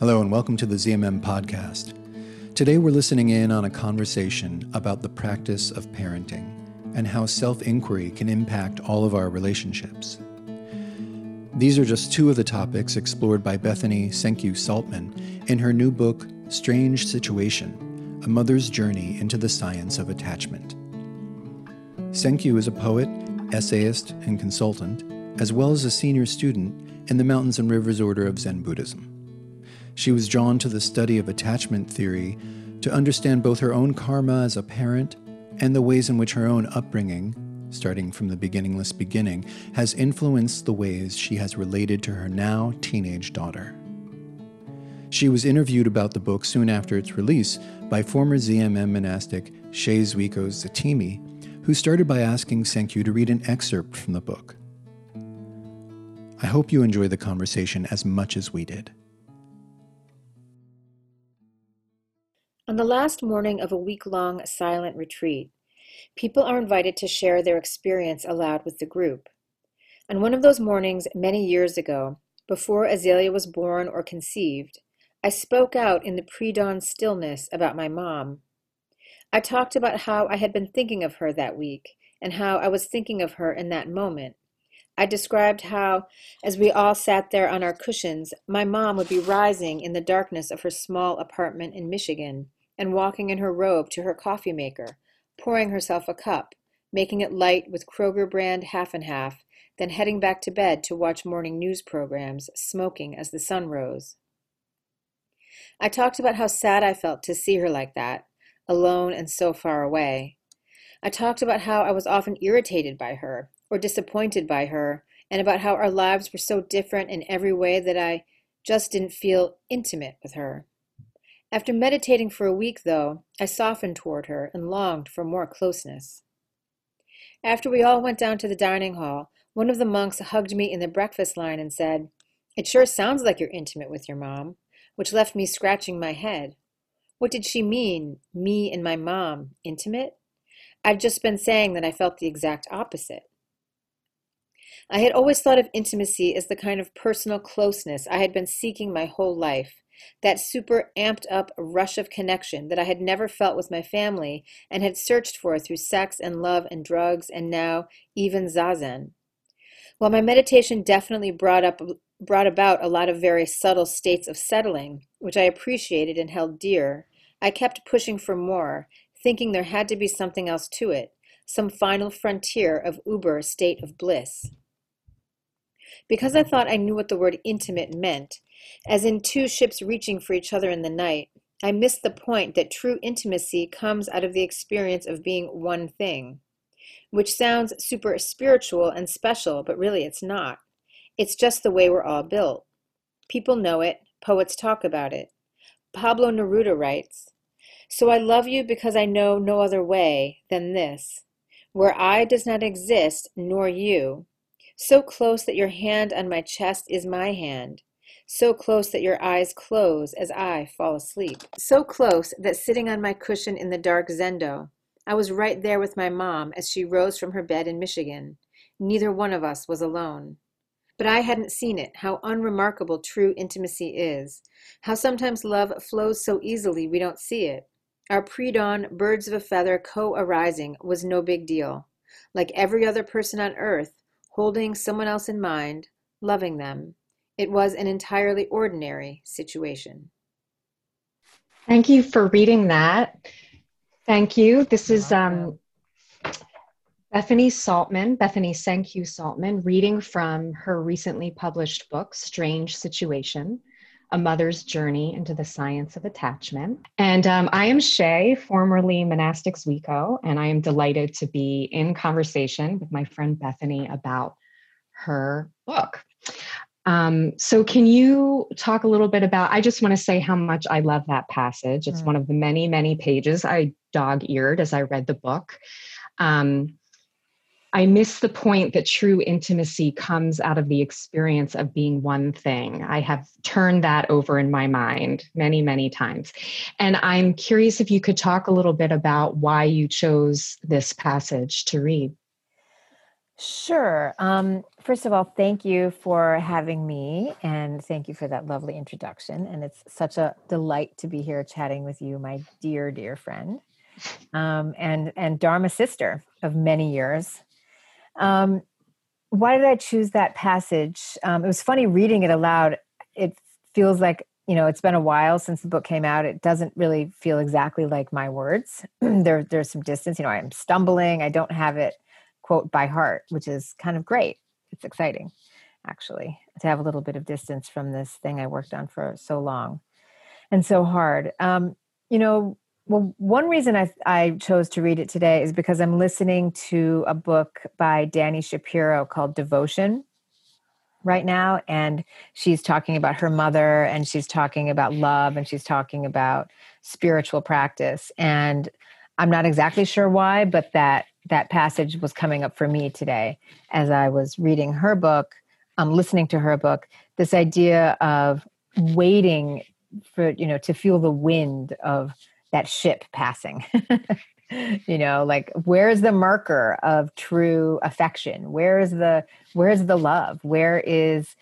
Hello, and welcome to the ZMM podcast. Today, we're listening in on a conversation about the practice of parenting and how self inquiry can impact all of our relationships. These are just two of the topics explored by Bethany Senkyu Saltman in her new book, Strange Situation A Mother's Journey into the Science of Attachment. Senkyu is a poet, essayist, and consultant, as well as a senior student in the Mountains and Rivers Order of Zen Buddhism. She was drawn to the study of attachment theory to understand both her own karma as a parent and the ways in which her own upbringing, starting from the beginningless beginning, has influenced the ways she has related to her now teenage daughter. She was interviewed about the book soon after its release by former ZMM monastic Shei Zuiko Zatimi, who started by asking Senkyu to read an excerpt from the book. I hope you enjoy the conversation as much as we did. On the last morning of a week long silent retreat, people are invited to share their experience aloud with the group. On one of those mornings many years ago, before Azalea was born or conceived, I spoke out in the pre dawn stillness about my mom. I talked about how I had been thinking of her that week and how I was thinking of her in that moment. I described how, as we all sat there on our cushions, my mom would be rising in the darkness of her small apartment in Michigan and walking in her robe to her coffee maker, pouring herself a cup, making it light with Kroger brand half and half, then heading back to bed to watch morning news programs, smoking as the sun rose. I talked about how sad I felt to see her like that, alone and so far away. I talked about how I was often irritated by her or disappointed by her, and about how our lives were so different in every way that I just didn't feel intimate with her. After meditating for a week, though, I softened toward her and longed for more closeness. After we all went down to the dining hall, one of the monks hugged me in the breakfast line and said, It sure sounds like you're intimate with your mom, which left me scratching my head. What did she mean, me and my mom, intimate? I'd just been saying that I felt the exact opposite. I had always thought of intimacy as the kind of personal closeness I had been seeking my whole life, that super amped up rush of connection that I had never felt with my family and had searched for through sex and love and drugs and now even zazen. While my meditation definitely brought up brought about a lot of very subtle states of settling, which I appreciated and held dear, I kept pushing for more, thinking there had to be something else to it, some final frontier of uber state of bliss. Because I thought I knew what the word intimate meant, as in two ships reaching for each other in the night, I miss the point that true intimacy comes out of the experience of being one thing, which sounds super spiritual and special, but really it's not. It's just the way we're all built. People know it, poets talk about it. Pablo Neruda writes, So I love you because I know no other way than this, where I does not exist, nor you, so close that your hand on my chest is my hand, so close that your eyes close as I fall asleep. So close that sitting on my cushion in the dark zendo, I was right there with my mom as she rose from her bed in Michigan. Neither one of us was alone. But I hadn't seen it, how unremarkable true intimacy is, how sometimes love flows so easily we don't see it. Our pre dawn birds of a feather co arising was no big deal. Like every other person on earth, holding someone else in mind, loving them, it was an entirely ordinary situation. Thank you for reading that. Thank you. This is um, Bethany Saltman, Bethany Senkyu Saltman, reading from her recently published book, Strange Situation A Mother's Journey into the Science of Attachment. And um, I am Shay, formerly Monastics Zuiko, and I am delighted to be in conversation with my friend Bethany about her book. Um, so, can you talk a little bit about? I just want to say how much I love that passage. It's mm. one of the many, many pages I dog eared as I read the book. Um, I miss the point that true intimacy comes out of the experience of being one thing. I have turned that over in my mind many, many times. And I'm curious if you could talk a little bit about why you chose this passage to read. Sure. Um, first of all, thank you for having me and thank you for that lovely introduction. And it's such a delight to be here chatting with you, my dear, dear friend, um, and, and Dharma sister of many years. Um, why did I choose that passage? Um, it was funny reading it aloud. It feels like, you know, it's been a while since the book came out. It doesn't really feel exactly like my words. there, there's some distance. You know, I'm stumbling. I don't have it quote by heart, which is kind of great. It's exciting, actually, to have a little bit of distance from this thing I worked on for so long and so hard. Um, you know, well, one reason I, I chose to read it today is because I'm listening to a book by Dani Shapiro called Devotion right now. And she's talking about her mother and she's talking about love and she's talking about spiritual practice. And I'm not exactly sure why, but that that passage was coming up for me today as I was reading her book, um, listening to her book. This idea of waiting for you know to feel the wind of that ship passing. you know, like where's the marker of true affection? Where is the where's the love? Where is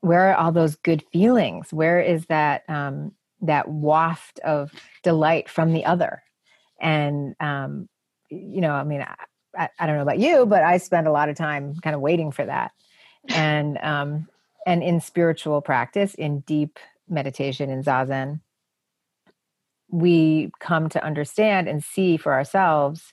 where are all those good feelings? Where is that um, that waft of delight from the other? And um, you know, I mean, I, I, don't know about you, but I spend a lot of time kind of waiting for that. And um, and in spiritual practice, in deep meditation in zazen, we come to understand and see for ourselves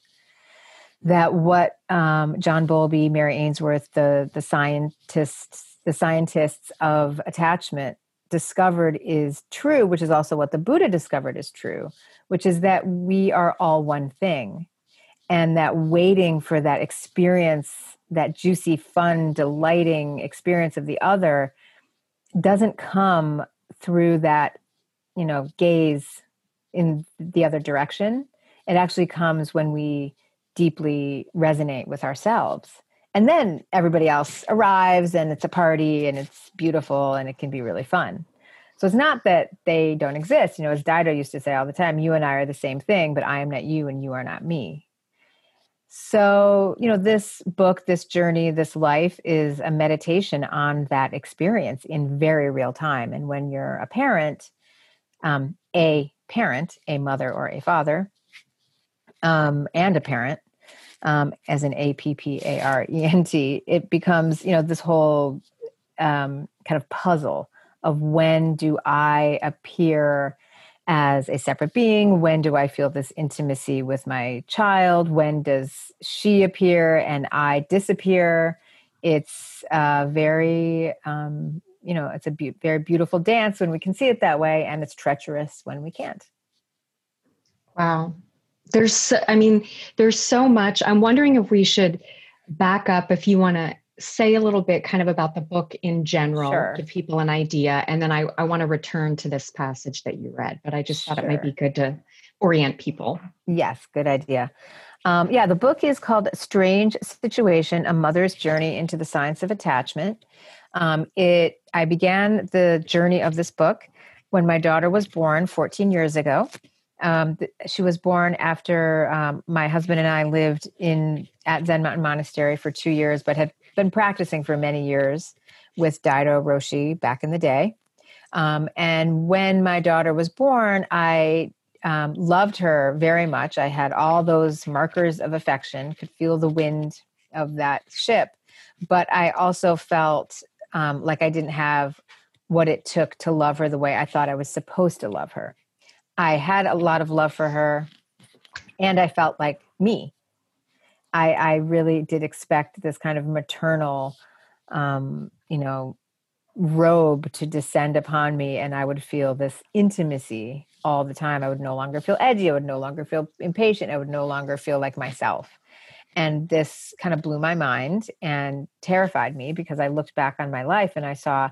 that what um, John Bowlby, Mary Ainsworth, the the scientists, the scientists of attachment discovered is true, which is also what the Buddha discovered is true, which is that we are all one thing and that waiting for that experience that juicy fun delighting experience of the other doesn't come through that you know gaze in the other direction. It actually comes when we deeply resonate with ourselves. And then everybody else arrives and it's a party and it's beautiful and it can be really fun. So it's not that they don't exist. You know as Daido used to say all the time you and i are the same thing but i am not you and you are not me so, you know, this book, this journey, this life is a meditation on that experience in very real time. And when you're a parent, um, a parent, a mother or a father, um, and a parent, um, as an A P P A R E N T, it becomes, you know, this whole um, kind of puzzle of when do I appear as a separate being? When do I feel this intimacy with my child? When does she appear and I disappear? It's uh, very, um, you know, it's a be- very beautiful dance when we can see it that way, and it's treacherous when we can't. Wow. There's, I mean, there's so much. I'm wondering if we should back up if you want to say a little bit kind of about the book in general, sure. give people an idea, and then I, I want to return to this passage that you read. But I just thought sure. it might be good to orient people. Yes, good idea. Um, yeah, the book is called Strange Situation A Mother's Journey into the Science of Attachment. Um, it I began the journey of this book when my daughter was born 14 years ago. Um, th- she was born after um, my husband and I lived in at Zen Mountain Monastery for two years, but had been practicing for many years with Daido Roshi back in the day. Um, and when my daughter was born, I um, loved her very much. I had all those markers of affection, could feel the wind of that ship, but I also felt um, like I didn't have what it took to love her the way I thought I was supposed to love her. I had a lot of love for her, and I felt like me. I, I really did expect this kind of maternal, um, you know, robe to descend upon me, and I would feel this intimacy all the time. I would no longer feel edgy. I would no longer feel impatient. I would no longer feel like myself. And this kind of blew my mind and terrified me because I looked back on my life and I saw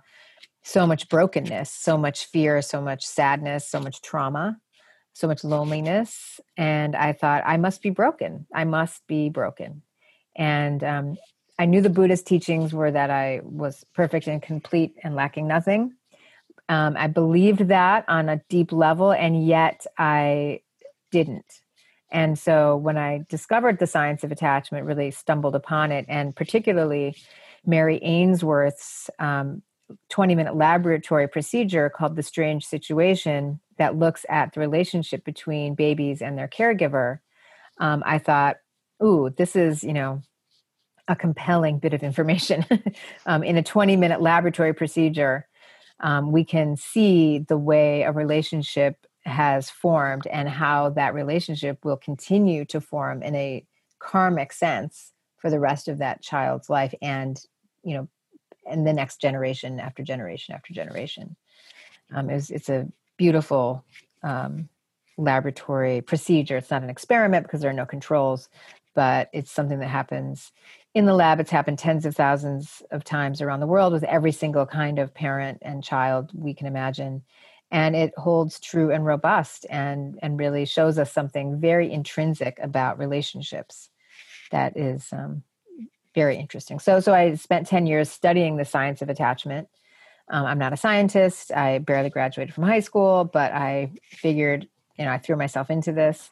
so much brokenness, so much fear, so much sadness, so much trauma so much loneliness. And I thought, I must be broken. I must be broken. And um, I knew the Buddha's teachings were that I was perfect and complete and lacking nothing. Um, I believed that on a deep level, and yet I didn't. And so when I discovered the science of attachment, really stumbled upon it, and particularly Mary Ainsworth's um, 20 minute laboratory procedure called the strange situation that looks at the relationship between babies and their caregiver um, i thought ooh this is you know a compelling bit of information um, in a 20 minute laboratory procedure um, we can see the way a relationship has formed and how that relationship will continue to form in a karmic sense for the rest of that child's life and you know and the next generation after generation after generation. Um, it's, it's a beautiful um, laboratory procedure. It's not an experiment because there are no controls, but it's something that happens in the lab. It's happened tens of thousands of times around the world with every single kind of parent and child we can imagine. And it holds true and robust and, and really shows us something very intrinsic about relationships that is um, very interesting. So, so I spent 10 years studying the science of attachment. Um, I'm not a scientist. I barely graduated from high school, but I figured, you know, I threw myself into this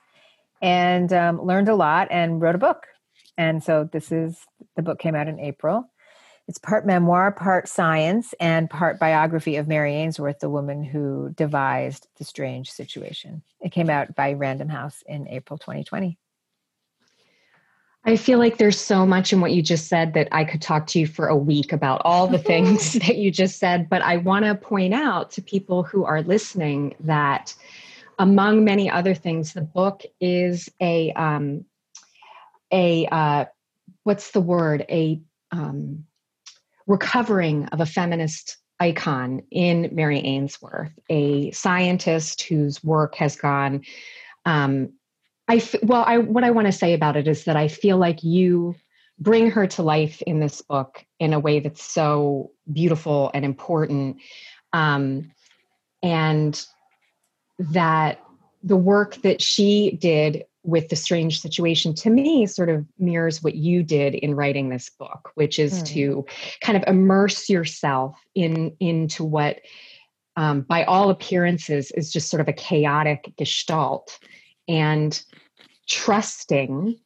and um, learned a lot and wrote a book. And so this is the book came out in April. It's part memoir, part science, and part biography of Mary Ainsworth, the woman who devised the strange situation. It came out by Random House in April 2020. I feel like there's so much in what you just said that I could talk to you for a week about all the things that you just said. But I want to point out to people who are listening that, among many other things, the book is a um, a uh, what's the word a um, recovering of a feminist icon in Mary Ainsworth, a scientist whose work has gone um, I well, I what I want to say about it is that I feel like you bring her to life in this book in a way that's so beautiful and important, um, and that the work that she did with the strange situation to me sort of mirrors what you did in writing this book which is mm. to kind of immerse yourself in into what um, by all appearances is just sort of a chaotic gestalt and trusting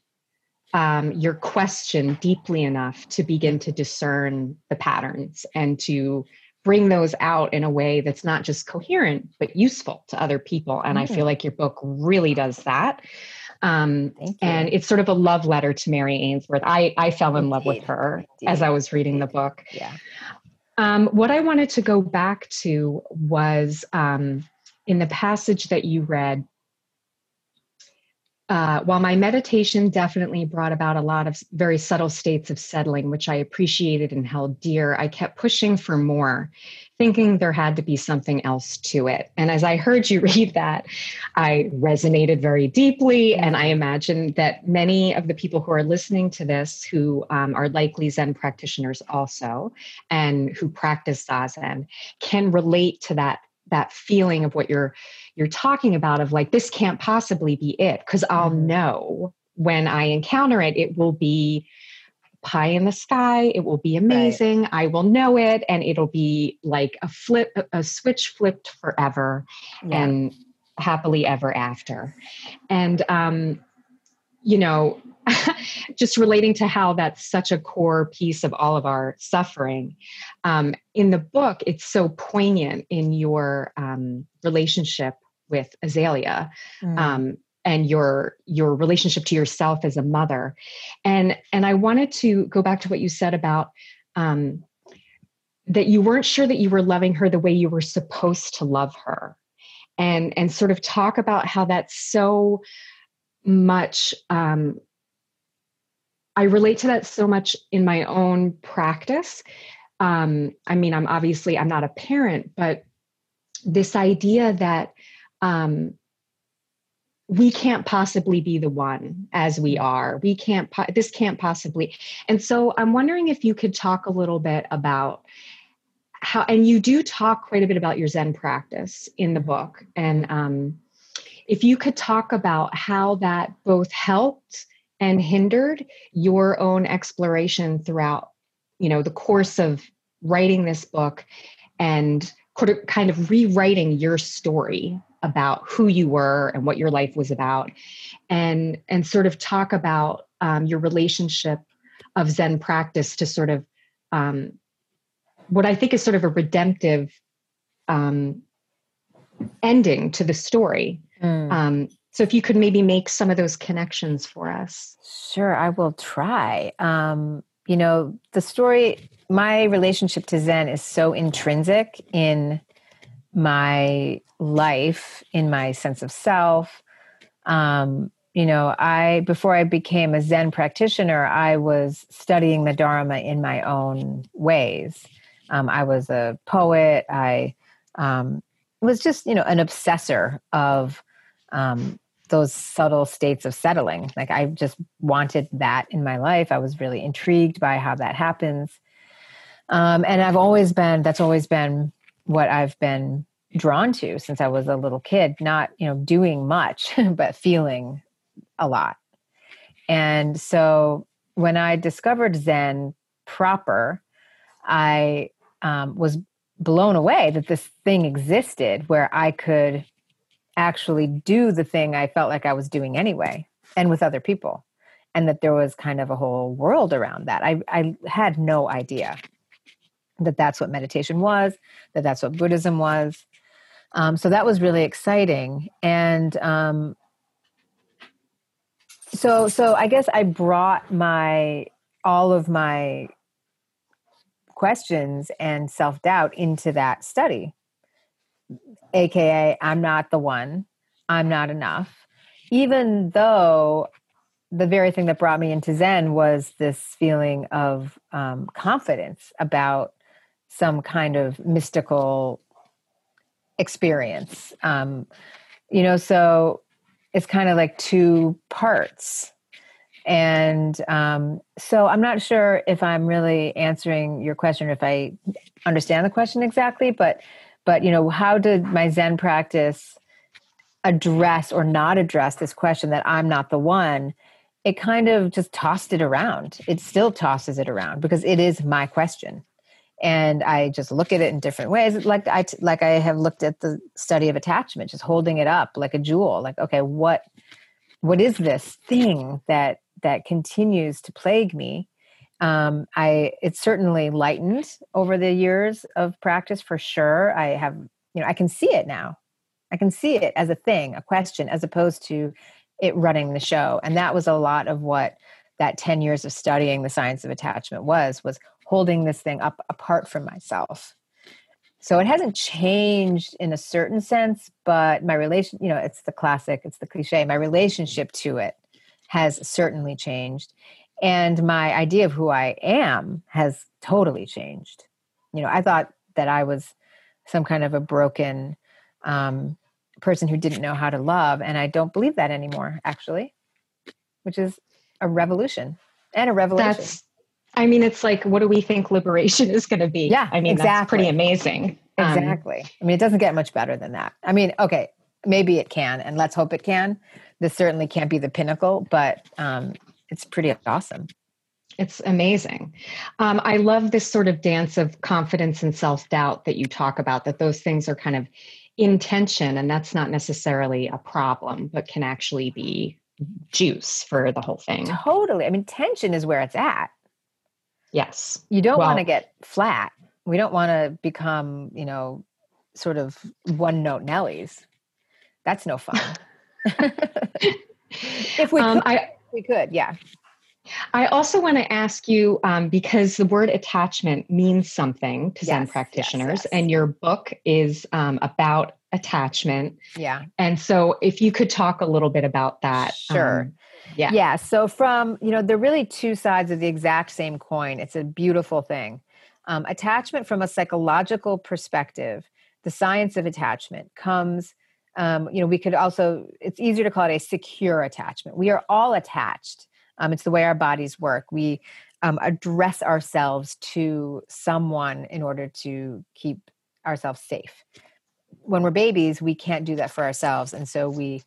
um, your question deeply enough to begin to discern the patterns and to bring those out in a way that's not just coherent but useful to other people and i feel mm. like your book really does that um, and it's sort of a love letter to mary ainsworth i, I fell in Indeed. love with her Indeed. as i was reading the book yeah um, what i wanted to go back to was um, in the passage that you read uh, while my meditation definitely brought about a lot of very subtle states of settling, which I appreciated and held dear, I kept pushing for more, thinking there had to be something else to it. And as I heard you read that, I resonated very deeply. And I imagine that many of the people who are listening to this, who um, are likely Zen practitioners also, and who practice Zazen, can relate to that that feeling of what you're you're talking about of like this can't possibly be it because I'll mm-hmm. know when I encounter it it will be pie in the sky it will be amazing right. I will know it and it'll be like a flip a switch flipped forever yeah. and happily ever after and um you know just relating to how that's such a core piece of all of our suffering. Um, in the book, it's so poignant in your um, relationship with Azalea. Mm. Um, and your your relationship to yourself as a mother and and i wanted to go back to what you said about um, that you weren't sure that you were loving her the way you were supposed to love her and and sort of talk about how that's so much um, I relate to that so much in my own practice. Um, I mean, I'm obviously I'm not a parent, but this idea that um, we can't possibly be the one as we are. We can't. Po- this can't possibly. And so I'm wondering if you could talk a little bit about how. And you do talk quite a bit about your Zen practice in the book, and um, if you could talk about how that both helped and hindered your own exploration throughout you know the course of writing this book and kind of rewriting your story about who you were and what your life was about, and and sort of talk about um, your relationship of Zen practice to sort of um, what I think is sort of a redemptive um, ending to the story. Mm. Um, so if you could maybe make some of those connections for us. Sure, I will try. Um, you know, the story, my relationship to Zen is so intrinsic in my life, in my sense of self. Um, you know, I before I became a Zen practitioner, I was studying the Dharma in my own ways. Um, I was a poet. I um, was just, you know, an obsessor of um, those subtle states of settling. Like I just wanted that in my life. I was really intrigued by how that happens. Um, and I've always been, that's always been what I've been drawn to since I was a little kid, not, you know, doing much, but feeling a lot. And so when I discovered Zen proper, I um, was blown away that this thing existed where I could actually do the thing I felt like I was doing anyway and with other people. And that there was kind of a whole world around that. I, I had no idea that that's what meditation was, that that's what Buddhism was. Um, so that was really exciting. And um, so so i guess i brought my all of my questions and self-doubt into that study. Aka i'm not the one. I'm not enough. Even though the very thing that brought me into zen was this feeling of um, confidence about some kind of mystical experience. Um, you know so it's kind of like two parts and um, so i'm not sure if i'm really answering your question if i understand the question exactly but but you know how did my zen practice address or not address this question that i'm not the one it kind of just tossed it around it still tosses it around because it is my question and I just look at it in different ways. Like I like I have looked at the study of attachment, just holding it up like a jewel. Like, okay, what what is this thing that that continues to plague me? Um, I it's certainly lightened over the years of practice for sure. I have you know I can see it now. I can see it as a thing, a question, as opposed to it running the show. And that was a lot of what that 10 years of studying the science of attachment was was holding this thing up apart from myself so it hasn't changed in a certain sense but my relation you know it's the classic it's the cliche my relationship to it has certainly changed and my idea of who i am has totally changed you know i thought that i was some kind of a broken um, person who didn't know how to love and i don't believe that anymore actually which is a revolution and a revelation that's I mean, it's like, what do we think liberation is going to be? Yeah, I mean, exactly. that's pretty amazing. Um, exactly. Um, I mean, it doesn't get much better than that. I mean, okay, maybe it can, and let's hope it can. This certainly can't be the pinnacle, but um, it's pretty awesome. It's amazing. Um, I love this sort of dance of confidence and self doubt that you talk about, that those things are kind of in tension, and that's not necessarily a problem, but can actually be juice for the whole thing. Totally. I mean, tension is where it's at. Yes. You don't well, want to get flat. We don't want to become, you know, sort of one note Nellies. That's no fun. if we um, could, I, we could, yeah. I also want to ask you um, because the word attachment means something to yes, Zen practitioners, yes, yes. and your book is um, about attachment. Yeah. And so, if you could talk a little bit about that. Sure. Um, yeah. Yeah. So from, you know, they're really two sides of the exact same coin. It's a beautiful thing. Um, attachment from a psychological perspective, the science of attachment comes, um, you know, we could also, it's easier to call it a secure attachment. We are all attached. Um, it's the way our bodies work. We um, address ourselves to someone in order to keep ourselves safe. When we're babies, we can't do that for ourselves. And so we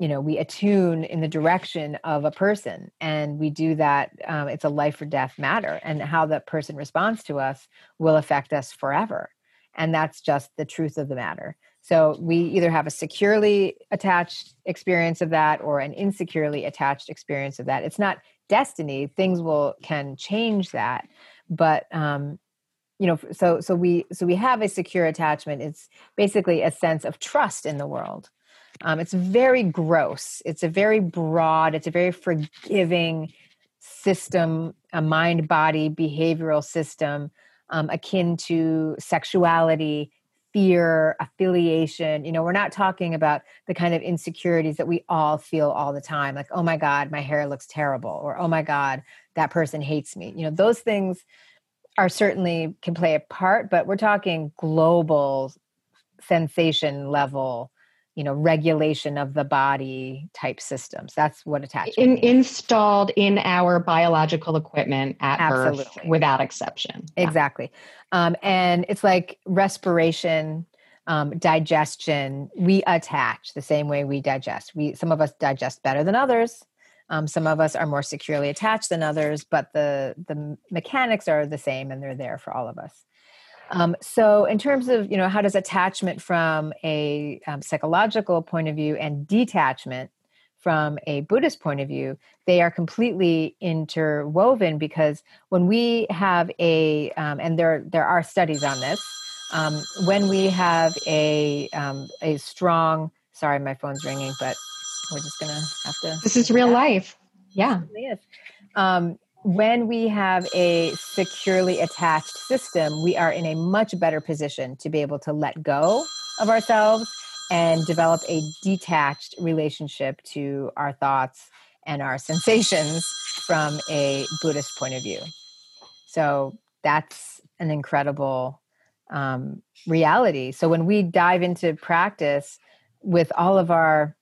you know we attune in the direction of a person and we do that um, it's a life or death matter and how that person responds to us will affect us forever and that's just the truth of the matter So we either have a securely attached experience of that or an insecurely attached experience of that. It's not destiny. Things will can change that, but um, you know, so so we so we have a secure attachment. It's basically a sense of trust in the world. Um, it's very gross. It's a very broad. It's a very forgiving system, a mind body behavioral system um, akin to sexuality fear, affiliation. You know, we're not talking about the kind of insecurities that we all feel all the time, like, oh my God, my hair looks terrible, or oh my God, that person hates me. You know, those things are certainly can play a part, but we're talking global sensation level you know regulation of the body type systems. That's what attachment in, installed in our biological equipment at Absolutely. birth without exception. Exactly. Yeah. um, and it's like respiration um, digestion we attach the same way we digest. We some of us digest better than others. Um, some of us are more securely attached than others but the the mechanics are the same and they're there for all of us um, so, in terms of you know how does attachment from a um, psychological point of view and detachment from a Buddhist point of view, they are completely interwoven because when we have a um, and there there are studies on this. Um, when we have a um, a strong sorry, my phone's ringing, but we're just gonna have to. This is real life. Yeah. Um, when we have a securely attached system, we are in a much better position to be able to let go of ourselves and develop a detached relationship to our thoughts and our sensations from a Buddhist point of view. So that's an incredible um, reality. So when we dive into practice with all of our,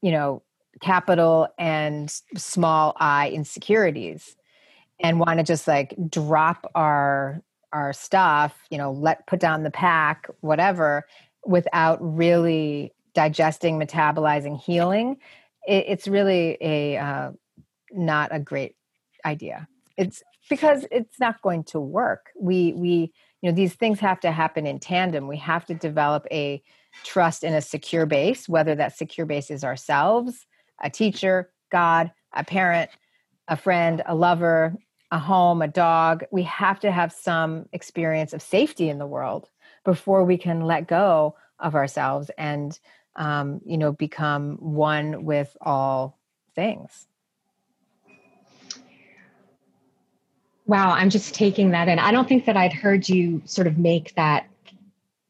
you know, capital and small i insecurities, and want to just like drop our our stuff you know let put down the pack whatever without really digesting metabolizing healing it, it's really a uh, not a great idea. It's because it's not going to work. We we you know these things have to happen in tandem. We have to develop a trust in a secure base whether that secure base is ourselves a teacher god a parent a friend a lover a home, a dog, we have to have some experience of safety in the world before we can let go of ourselves and um, you know become one with all things. Wow, I'm just taking that in. I don't think that I'd heard you sort of make that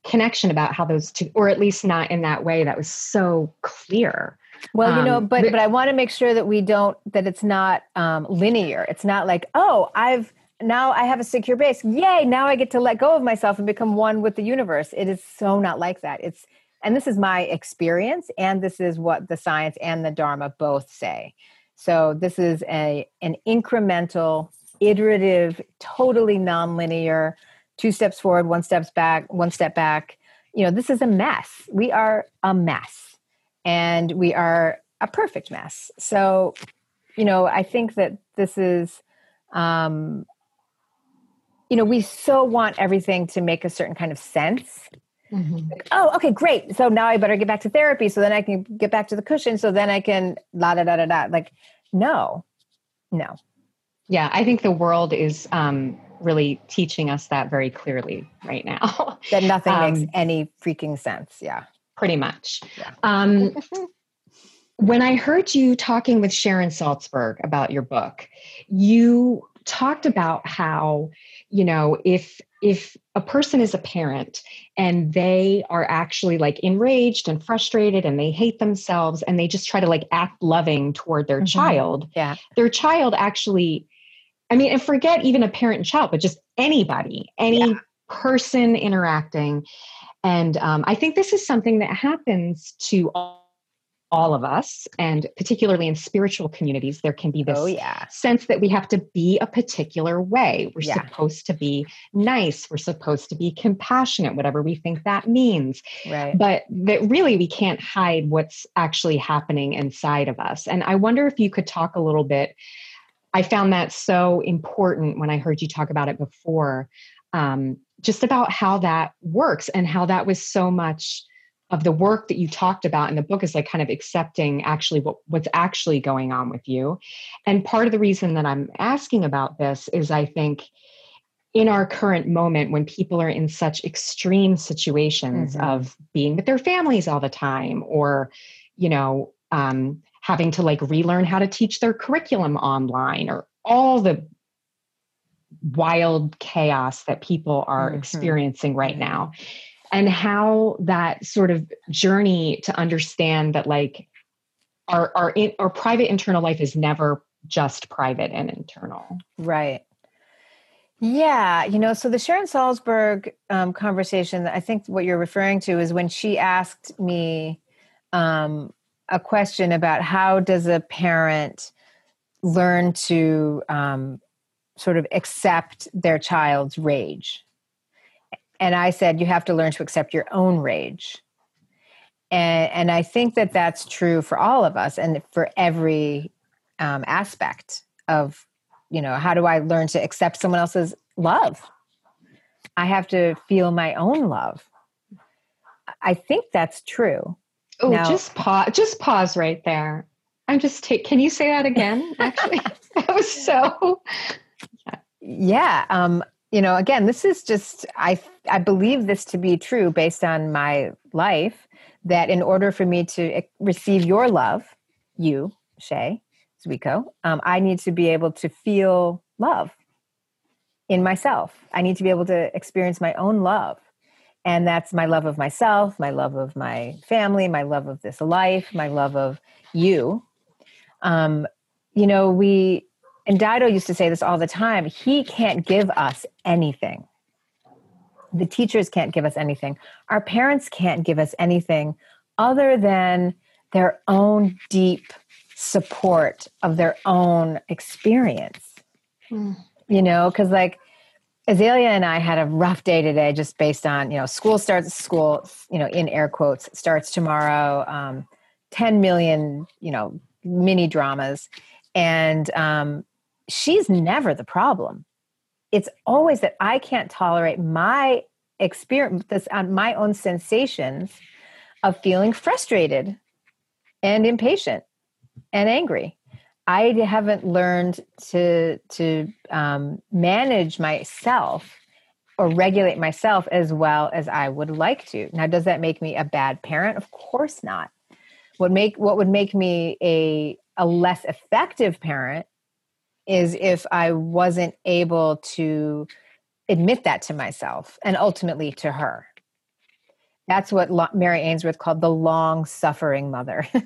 connection about how those two, or at least not in that way. That was so clear. Well, you know, um, but but I want to make sure that we don't that it's not um, linear. It's not like, oh, I've now I have a secure base. Yay! Now I get to let go of myself and become one with the universe. It is so not like that. It's and this is my experience, and this is what the science and the Dharma both say. So this is a an incremental, iterative, totally nonlinear, two steps forward, one steps back, one step back. You know, this is a mess. We are a mess and we are a perfect mess. So, you know, I think that this is, um, you know, we so want everything to make a certain kind of sense. Mm-hmm. Like, oh, okay, great. So now I better get back to therapy. So then I can get back to the cushion. So then I can la da da da da. Like, no, no. Yeah, I think the world is um, really teaching us that very clearly right now. that nothing um, makes any freaking sense. Yeah pretty much. Yeah. Um, when I heard you talking with Sharon Salzberg about your book, you talked about how, you know, if if a person is a parent and they are actually like enraged and frustrated and they hate themselves and they just try to like act loving toward their mm-hmm. child, yeah. their child actually I mean, and forget even a parent and child, but just anybody, any yeah. person interacting and um, I think this is something that happens to all, all of us, and particularly in spiritual communities, there can be this oh, yeah. sense that we have to be a particular way. We're yeah. supposed to be nice. We're supposed to be compassionate, whatever we think that means. Right. But that really we can't hide what's actually happening inside of us. And I wonder if you could talk a little bit. I found that so important when I heard you talk about it before. Um, just about how that works and how that was so much of the work that you talked about in the book is like kind of accepting actually what, what's actually going on with you. And part of the reason that I'm asking about this is I think in our current moment when people are in such extreme situations mm-hmm. of being with their families all the time or you know um, having to like relearn how to teach their curriculum online or all the wild chaos that people are mm-hmm. experiencing right now. And how that sort of journey to understand that like our our in, our private internal life is never just private and internal. Right. Yeah, you know, so the Sharon Salzberg um, conversation, I think what you're referring to is when she asked me um, a question about how does a parent learn to um, sort of accept their child's rage. And I said, you have to learn to accept your own rage. And, and I think that that's true for all of us and for every um, aspect of you know how do i learn to accept someone else's love? I have to feel my own love. I think that's true. Oh now, just pause just pause right there. I'm just take can you say that again actually? That was so yeah, um you know again this is just i i believe this to be true based on my life that in order for me to receive your love you shay Zuiko, um, I need to be able to feel love in myself. I need to be able to experience my own love. And that's my love of myself, my love of my family, my love of this life, my love of you. Um, you know, we, and Daido used to say this all the time he can't give us anything. The teachers can't give us anything. Our parents can't give us anything other than their own deep support of their own experience. Mm. You know, because like Azalea and I had a rough day today just based on, you know, school starts, school, you know, in air quotes, starts tomorrow, um, 10 million, you know, mini dramas. And um, she's never the problem. It's always that I can't tolerate my experience, this, on uh, my own sensations of feeling frustrated and impatient and angry. I haven't learned to to um, manage myself or regulate myself as well as I would like to. Now, does that make me a bad parent? Of course not. What make what would make me a a less effective parent is if I wasn't able to admit that to myself and ultimately to her. That's what Mary Ainsworth called the long suffering mother.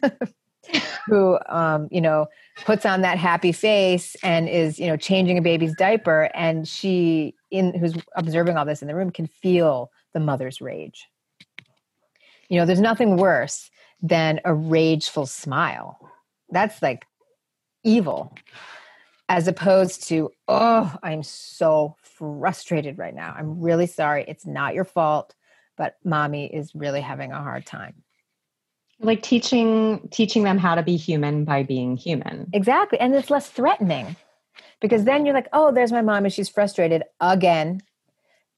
who um, you know puts on that happy face and is you know changing a baby's diaper and she in who's observing all this in the room can feel the mother's rage you know there's nothing worse than a rageful smile that's like evil as opposed to oh i'm so frustrated right now. I'm really sorry. It's not your fault but mommy is really having a hard time. Like teaching teaching them how to be human by being human. Exactly and it's less threatening because then you're like oh there's my mom and she's frustrated again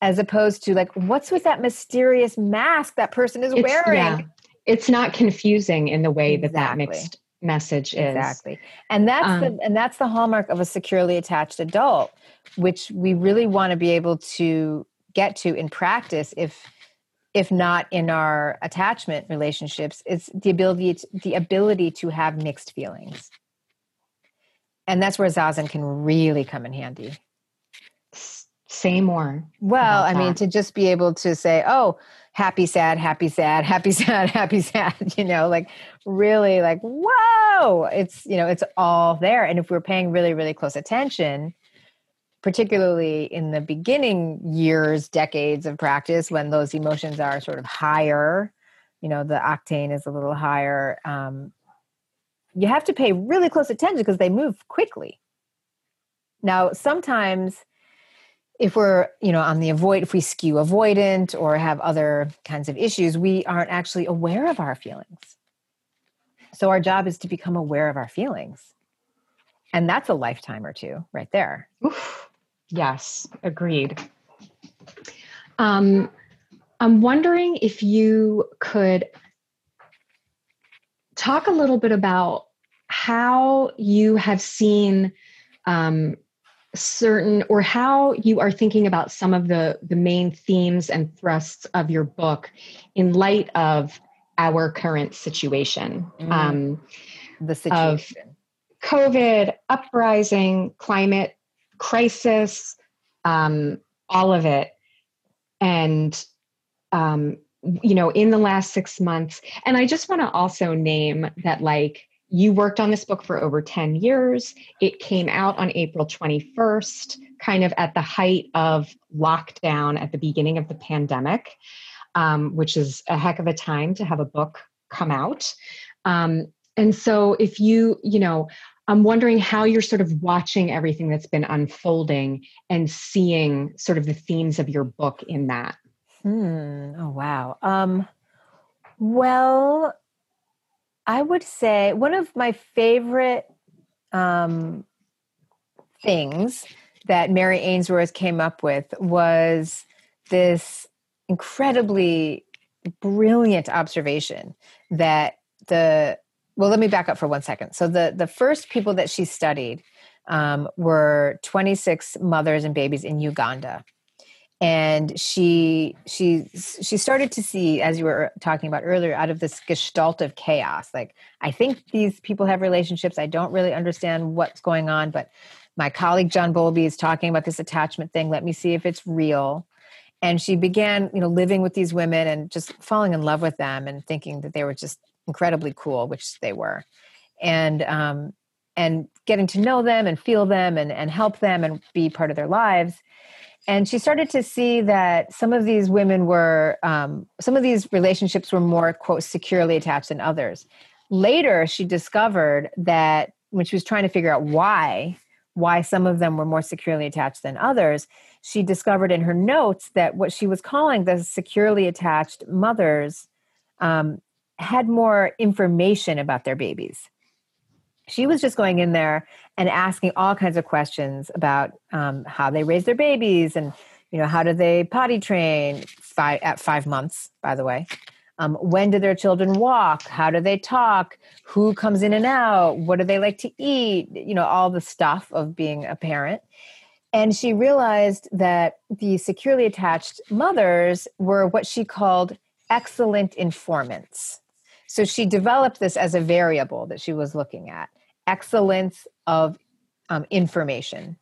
as opposed to like what's with that mysterious mask that person is it's, wearing? Yeah. it's not confusing in the way exactly. that that mixed message is. Exactly. And that's um, the and that's the hallmark of a securely attached adult which we really want to be able to get to in practice if if not in our attachment relationships it's the ability to, the ability to have mixed feelings. And that's where zazen can really come in handy. Say more well i mean to just be able to say oh happy sad happy sad happy sad happy sad you know like really like whoa it's you know it's all there and if we're paying really really close attention particularly in the beginning years, decades of practice when those emotions are sort of higher, you know, the octane is a little higher. Um, you have to pay really close attention because they move quickly. Now, sometimes if we're, you know, on the avoid, if we skew avoidant or have other kinds of issues, we aren't actually aware of our feelings. So our job is to become aware of our feelings. And that's a lifetime or two right there. Oof. Yes, agreed. Um, I'm wondering if you could talk a little bit about how you have seen um, certain or how you are thinking about some of the the main themes and thrusts of your book in light of our current situation mm. um, the situation of covid uprising climate crisis um, all of it and um, you know in the last six months and i just want to also name that like you worked on this book for over 10 years. It came out on April 21st, kind of at the height of lockdown at the beginning of the pandemic, um, which is a heck of a time to have a book come out. Um, and so, if you, you know, I'm wondering how you're sort of watching everything that's been unfolding and seeing sort of the themes of your book in that. Hmm. Oh, wow. Um, well, I would say one of my favorite um, things that Mary Ainsworth came up with was this incredibly brilliant observation that the well let me back up for one second. So the the first people that she studied um, were 26 mothers and babies in uganda and she she she started to see as you were talking about earlier out of this gestalt of chaos. Like i think these people have relationships. I don't really understand what's going on but my colleague john bowlby is talking about this attachment thing. Let me see if it's real. And she began you know living with these women and just falling in love with them and thinking that they were just incredibly cool which they were. And um and getting to know them and feel them and and help them and be part of their lives and she started to see that some of these women were um, some of these relationships were more quote securely attached than others. Later she discovered that when she was trying to figure out why why some of them were more securely attached than others she discovered in her notes that what she was calling the securely attached mothers um, had more information about their babies she was just going in there and asking all kinds of questions about um, how they raise their babies and you know how do they potty train? Five, at five months by the way. Um, when do their children walk? How do they talk? Who comes in and out? What do they like to eat? You know all the stuff of being a parent. And she realized that the securely attached mothers were what she called excellent informants. So she developed this as a variable that she was looking at excellence of um, information.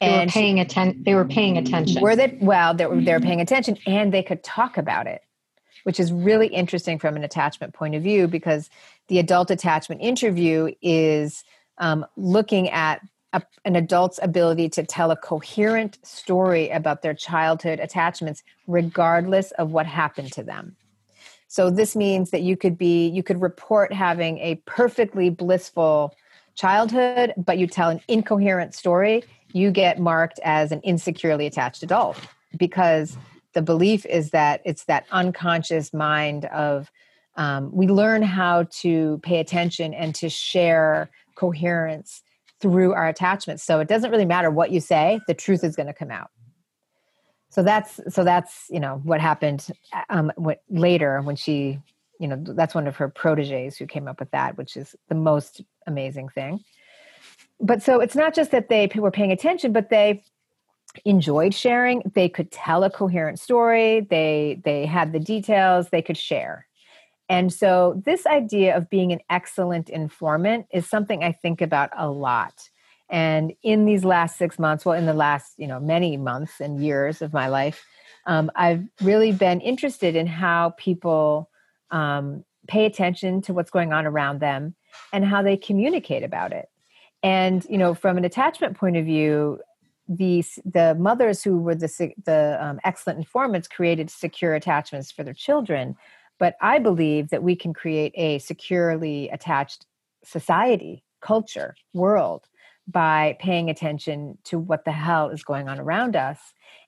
They and were paying attention. They were paying attention. Were they? Well, they were, they were paying attention, and they could talk about it, which is really interesting from an attachment point of view because the adult attachment interview is um, looking at a, an adult's ability to tell a coherent story about their childhood attachments, regardless of what happened to them. So this means that you could be, you could report having a perfectly blissful childhood, but you tell an incoherent story, you get marked as an insecurely attached adult because the belief is that it's that unconscious mind of um, we learn how to pay attention and to share coherence through our attachments. So it doesn't really matter what you say, the truth is going to come out. So that's so that's you know what happened um, what, later when she you know that's one of her proteges who came up with that which is the most amazing thing. But so it's not just that they were paying attention but they enjoyed sharing. They could tell a coherent story. They they had the details. They could share. And so this idea of being an excellent informant is something i think about a lot. And in these last six months well in the last you know many months and years of my life um, i've really been interested in how people um, pay attention to what's going on around them and how they communicate about it. And you know from an attachment point of view the the mothers who were the the um, excellent informants created secure attachments for their children. But i believe that we can create a securely attached society culture world by paying attention to what the hell is going on around us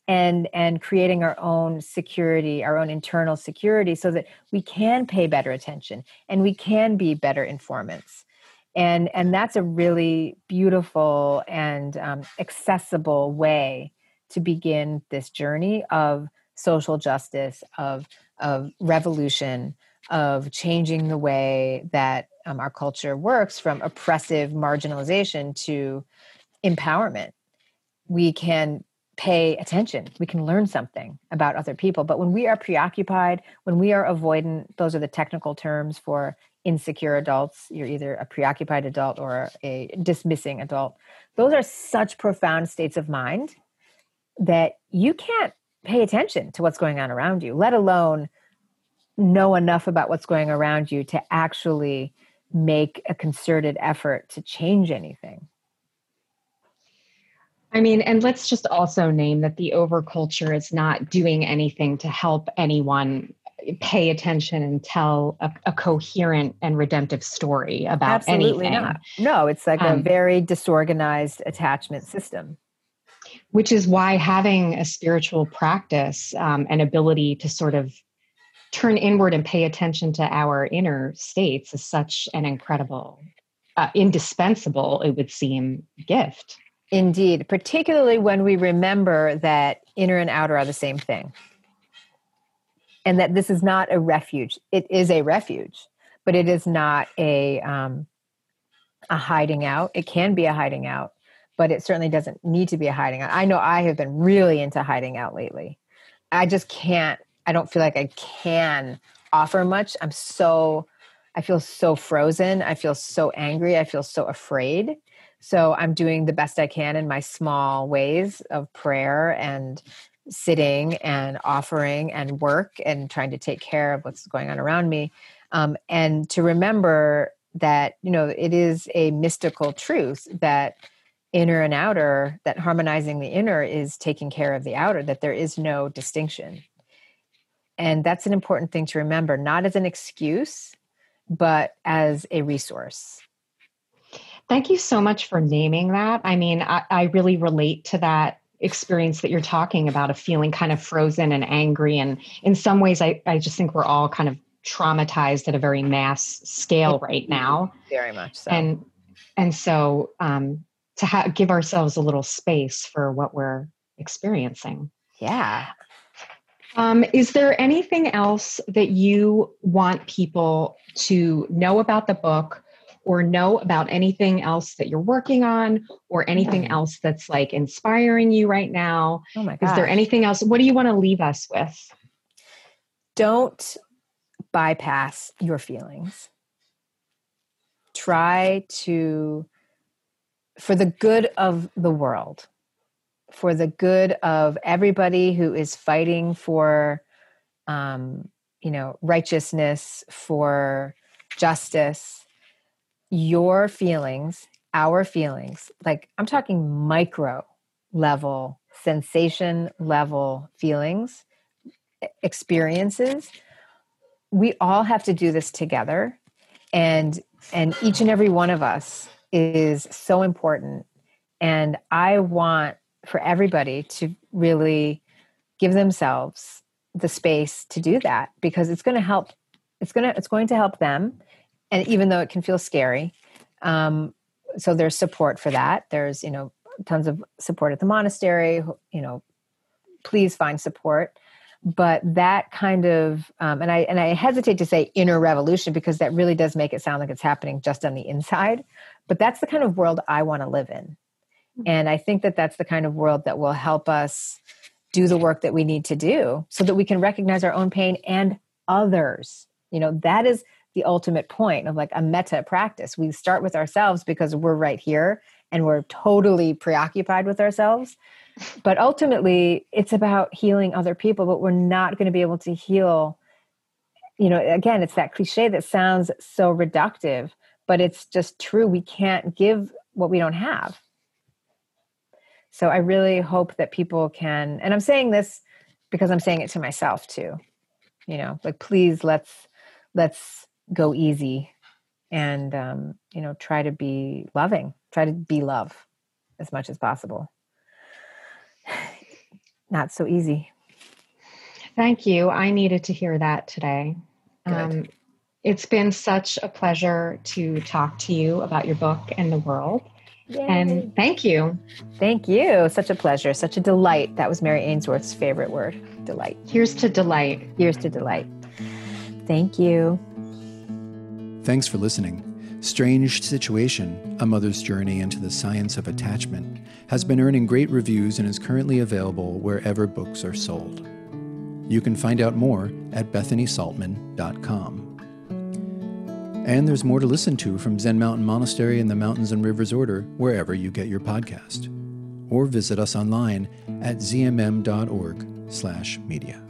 and and creating our own security our own internal security so that we can pay better attention and we can be better informants and and that's a really beautiful and um, accessible way to begin this journey of social justice, of of revolution, of changing the way that um, our culture works from oppressive marginalization to empowerment. We can pay attention. We can learn something about other people. But when we are preoccupied, when we are avoidant, those are the technical terms for insecure adults. You're either a preoccupied adult or a dismissing adult. Those are such profound states of mind that you can't pay attention to what's going on around you, let alone know enough about what's going around you to actually make a concerted effort to change anything. I mean, and let's just also name that the overculture is not doing anything to help anyone pay attention and tell a, a coherent and redemptive story about Absolutely anything. not. No, it's like um, a very disorganized attachment system. Which is why having a spiritual practice, um, and ability to sort of turn inward and pay attention to our inner states is such an incredible, uh, indispensable, it would seem, gift. Indeed, particularly when we remember that inner and outer are the same thing. And that this is not a refuge. It is a refuge, but it is not a um, a hiding out. It can be a hiding out, but it certainly doesn't need to be a hiding out. I know I have been really into hiding out lately. I just can't, I don't feel like I can offer much. I'm so, I feel so frozen. I feel so angry. I feel so afraid. So I'm doing the best I can in my small ways of prayer and sitting and offering and work and trying to take care of what's going on around me. Um, and to remember that, you know, it is a mystical truth that inner and outer, that harmonizing the inner is taking care of the outer, that there is no distinction. And that's an important thing to remember, not as an excuse, but as a resource. Thank you so much for naming that. I mean, I, I, really relate to that experience that you're talking about of feeling kind of frozen and angry. And in some ways, I, I just think we're all kind of traumatized at a very mass scale right now. Very much so. And and so um, to ha- give ourselves a little space for what we're experiencing. Yeah. Um, is there anything else that you want people to know about the book or know about anything else that you're working on or anything else that's like inspiring you right now? Oh my God. Is there anything else? What do you want to leave us with? Don't bypass your feelings. Try to, for the good of the world, for the good of everybody who is fighting for, um, you know, righteousness, for justice, your feelings, our feelings, like I'm talking micro level, sensation level feelings, experiences, we all have to do this together. And and each and every one of us is so important. And I want for everybody to really give themselves the space to do that because it's going to help it's going to it's going to help them and even though it can feel scary um, so there's support for that. There's you know tons of support at the monastery you know please find support. But that kind of um, and i and i hesitate to say inner revolution because that really does make it sound like it's happening just on the inside but that's the kind of world i want to live in. Mm-hmm. and i think that that's the kind of world that will help us do the work that we need to do so that we can recognize our own pain and others. You know that is the ultimate point of like a metta practice. We start with ourselves because we're right here and we're totally preoccupied with ourselves. But ultimately, it's about healing other people, but we're not going to be able to heal. You know, again, it's that cliche that sounds so reductive, but it's just true. We can't give what we don't have. So I really hope that people can, and I'm saying this because I'm saying it to myself too. You know, like please let's let's go easy and um, you know try to be loving try to be love as much as possible not so easy thank you i needed to hear that today um, it's been such a pleasure to talk to you about your book and the world Yay. And thank you. Thank you. Such a pleasure. Such a delight. That was Mary Ainsworth's favorite word delight. Here's to delight. Here's to delight. Thank you. Thanks for listening. Strange Situation A Mother's Journey into the Science of Attachment has been earning great reviews and is currently available wherever books are sold. You can find out more at bethanysaltman.com. And there's more to listen to from Zen Mountain Monastery and the Mountains and Rivers Order wherever you get your podcast. Or visit us online at zmm.org slash media.